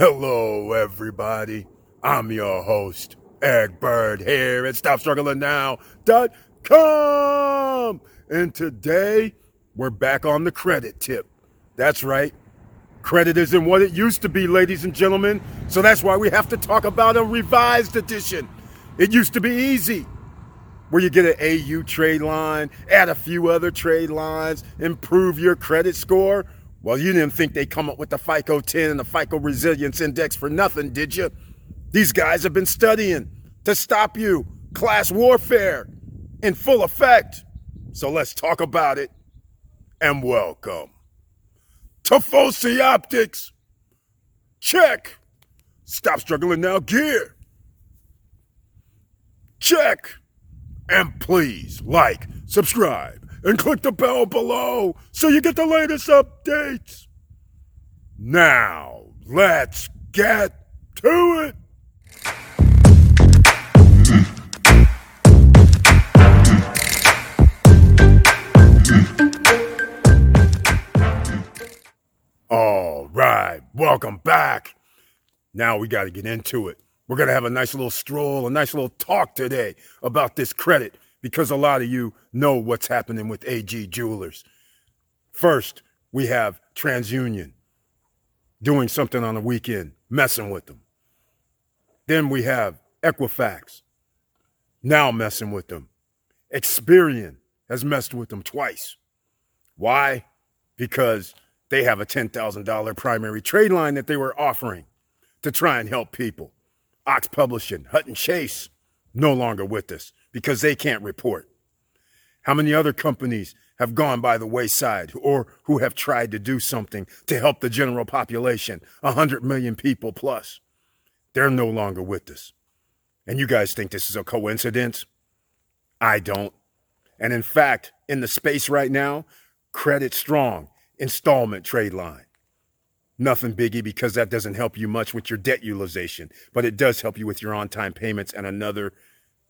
Hello, everybody. I'm your host, Eric Byrd, here at StopStrugglingNow.com. And today, we're back on the credit tip. That's right. Credit isn't what it used to be, ladies and gentlemen. So that's why we have to talk about a revised edition. It used to be easy, where you get an AU trade line, add a few other trade lines, improve your credit score. Well, you didn't think they'd come up with the FICO 10 and the FICO Resilience Index for nothing, did you? These guys have been studying to stop you. Class warfare in full effect. So let's talk about it. And welcome to Foci Optics. Check. Stop struggling now, gear. Check. And please like, subscribe, and click the bell below so you get the latest updates. Now, let's get to it. All right, welcome back. Now we got to get into it. We're going to have a nice little stroll, a nice little talk today about this credit because a lot of you know what's happening with AG Jewelers. First, we have TransUnion doing something on the weekend, messing with them. Then we have Equifax now messing with them. Experian has messed with them twice. Why? Because they have a $10,000 primary trade line that they were offering to try and help people. Ox Publishing, Hutton Chase, no longer with us because they can't report. How many other companies have gone by the wayside or who have tried to do something to help the general population, 100 million people plus? They're no longer with us. And you guys think this is a coincidence? I don't. And in fact, in the space right now, credit strong installment trade line. Nothing biggie because that doesn't help you much with your debt utilization, but it does help you with your on time payments and another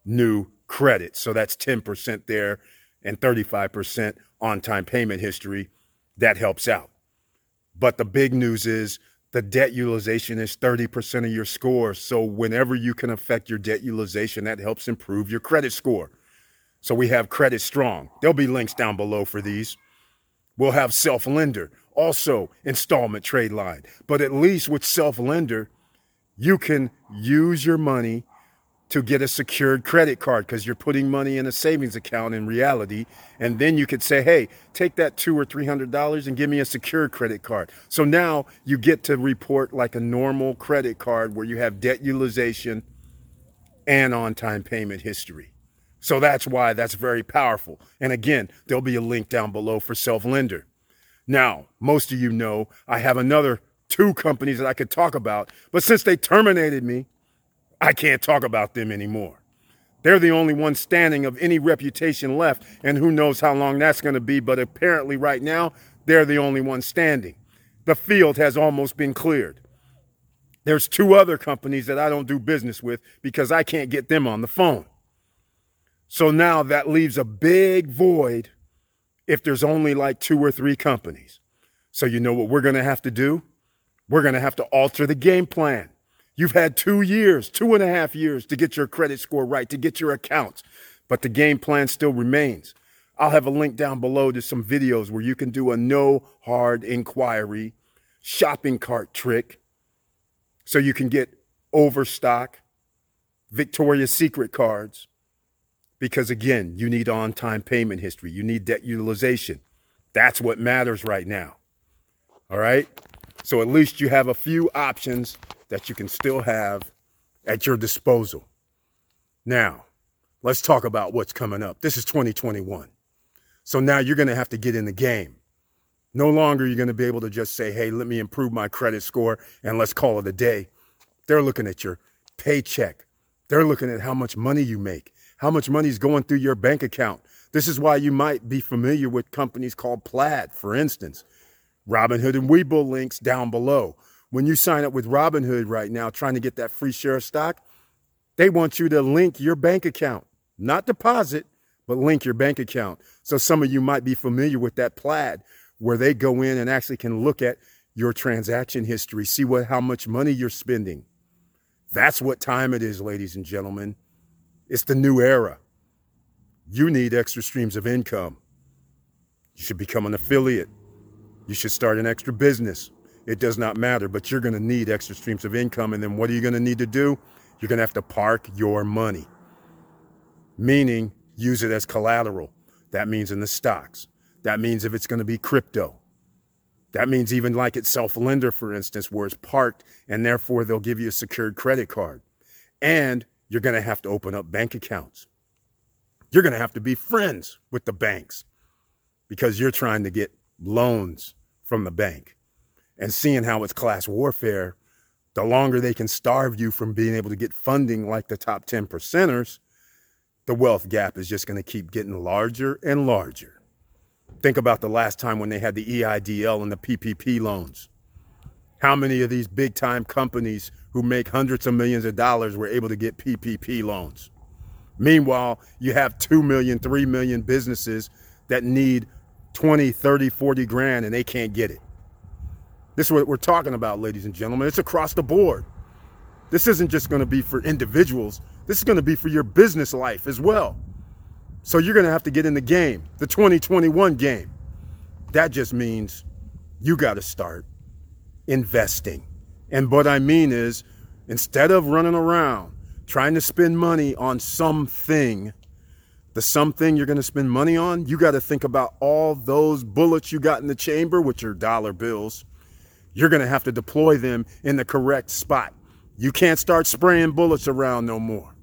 new credit. So that's 10% there and 35% on time payment history. That helps out. But the big news is the debt utilization is 30% of your score. So whenever you can affect your debt utilization, that helps improve your credit score. So we have Credit Strong. There'll be links down below for these. We'll have Self Lender, also installment trade line. But at least with Self Lender, you can use your money to get a secured credit card because you're putting money in a savings account in reality. And then you could say, hey, take that two or three hundred dollars and give me a secured credit card. So now you get to report like a normal credit card where you have debt utilization and on-time payment history. So that's why that's very powerful. And again, there'll be a link down below for self-lender. Now, most of you know I have another two companies that I could talk about, but since they terminated me, I can't talk about them anymore. They're the only ones standing of any reputation left, and who knows how long that's going to be, but apparently right now, they're the only ones standing. The field has almost been cleared. There's two other companies that I don't do business with because I can't get them on the phone. So now that leaves a big void if there's only like two or three companies. So you know what we're going to have to do? We're going to have to alter the game plan. You've had two years, two and a half years to get your credit score right, to get your accounts, but the game plan still remains. I'll have a link down below to some videos where you can do a no hard inquiry shopping cart trick so you can get overstock, Victoria's Secret cards. Because again, you need on time payment history, you need debt utilization. That's what matters right now. All right? So at least you have a few options that you can still have at your disposal. Now, let's talk about what's coming up. This is 2021. So now you're going to have to get in the game. No longer are you're going to be able to just say, hey, let me improve my credit score and let's call it a day. They're looking at your paycheck. They're looking at how much money you make, how much money is going through your bank account. This is why you might be familiar with companies called Plaid, for instance. Robinhood and Webull links down below. When you sign up with Robinhood right now, trying to get that free share of stock, they want you to link your bank account, not deposit, but link your bank account. So some of you might be familiar with that plaid where they go in and actually can look at your transaction history, see what how much money you're spending. That's what time it is, ladies and gentlemen. It's the new era. You need extra streams of income. You should become an affiliate. You should start an extra business. It does not matter, but you're going to need extra streams of income. And then what are you going to need to do? You're going to have to park your money, meaning use it as collateral. That means in the stocks. That means if it's going to be crypto. That means even like at self lender, for instance, where it's parked and therefore they'll give you a secured credit card. And you're going to have to open up bank accounts. You're going to have to be friends with the banks because you're trying to get loans from the bank. And seeing how it's class warfare, the longer they can starve you from being able to get funding like the top 10 percenters, the wealth gap is just going to keep getting larger and larger. Think about the last time when they had the EIDL and the PPP loans. How many of these big time companies who make hundreds of millions of dollars were able to get PPP loans? Meanwhile, you have 2 million, 3 million businesses that need 20, 30, 40 grand and they can't get it. This is what we're talking about, ladies and gentlemen. It's across the board. This isn't just going to be for individuals, this is going to be for your business life as well. So you're going to have to get in the game, the 2021 game. That just means you got to start investing. And what I mean is, instead of running around trying to spend money on something, the something you're going to spend money on, you got to think about all those bullets you got in the chamber, which are dollar bills. You're going to have to deploy them in the correct spot. You can't start spraying bullets around no more.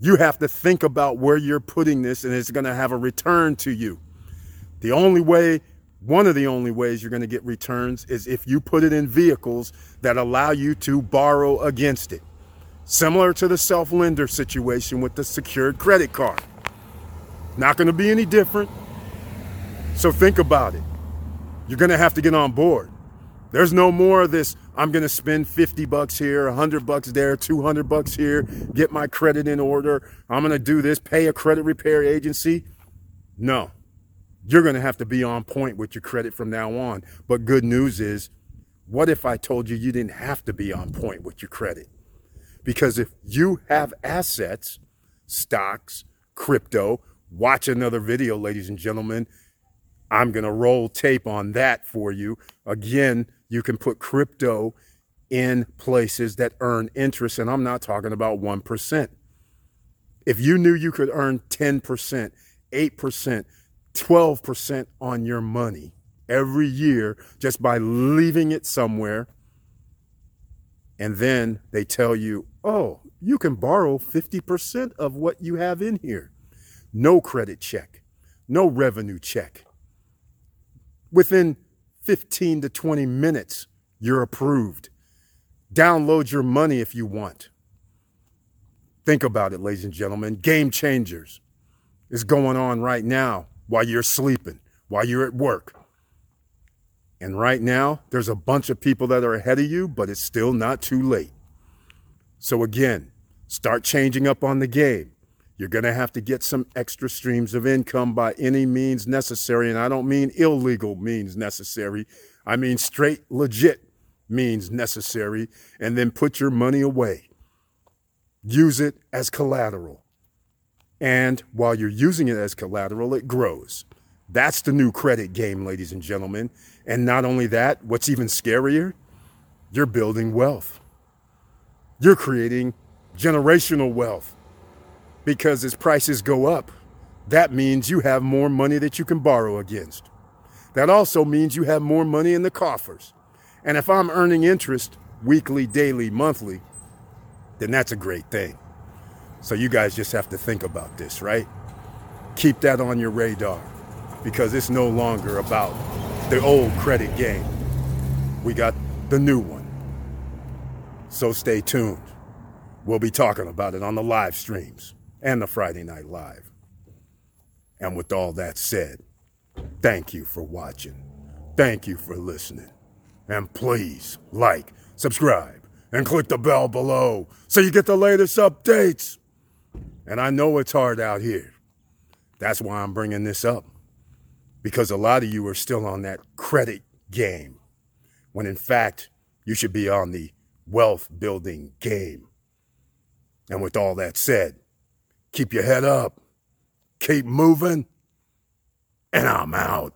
You have to think about where you're putting this and it's going to have a return to you. The only way, one of the only ways you're going to get returns is if you put it in vehicles that allow you to borrow against it. Similar to the self lender situation with the secured credit card. Not going to be any different. So think about it. You're going to have to get on board. There's no more of this I'm going to spend 50 bucks here, 100 bucks there, 200 bucks here, get my credit in order. I'm going to do this, pay a credit repair agency. No. You're going to have to be on point with your credit from now on. But good news is, what if I told you you didn't have to be on point with your credit? Because if you have assets, stocks, crypto, watch another video, ladies and gentlemen. I'm going to roll tape on that for you. Again, you can put crypto in places that earn interest, and I'm not talking about 1%. If you knew you could earn 10%, 8%, 12% on your money every year just by leaving it somewhere, and then they tell you, oh, you can borrow 50% of what you have in here. No credit check, no revenue check. Within 15 to 20 minutes, you're approved. Download your money if you want. Think about it, ladies and gentlemen. Game changers is going on right now while you're sleeping, while you're at work. And right now, there's a bunch of people that are ahead of you, but it's still not too late. So, again, start changing up on the game. You're going to have to get some extra streams of income by any means necessary. And I don't mean illegal means necessary, I mean straight, legit means necessary. And then put your money away. Use it as collateral. And while you're using it as collateral, it grows. That's the new credit game, ladies and gentlemen. And not only that, what's even scarier, you're building wealth. You're creating generational wealth because as prices go up, that means you have more money that you can borrow against. That also means you have more money in the coffers. And if I'm earning interest weekly, daily, monthly, then that's a great thing. So you guys just have to think about this, right? Keep that on your radar because it's no longer about the old credit game. We got the new one. So stay tuned. We'll be talking about it on the live streams and the Friday Night Live. And with all that said, thank you for watching. Thank you for listening. And please like, subscribe, and click the bell below so you get the latest updates. And I know it's hard out here. That's why I'm bringing this up. Because a lot of you are still on that credit game. when in fact you should be on the wealth building game. And with all that said, keep your head up, keep moving, and I'm out.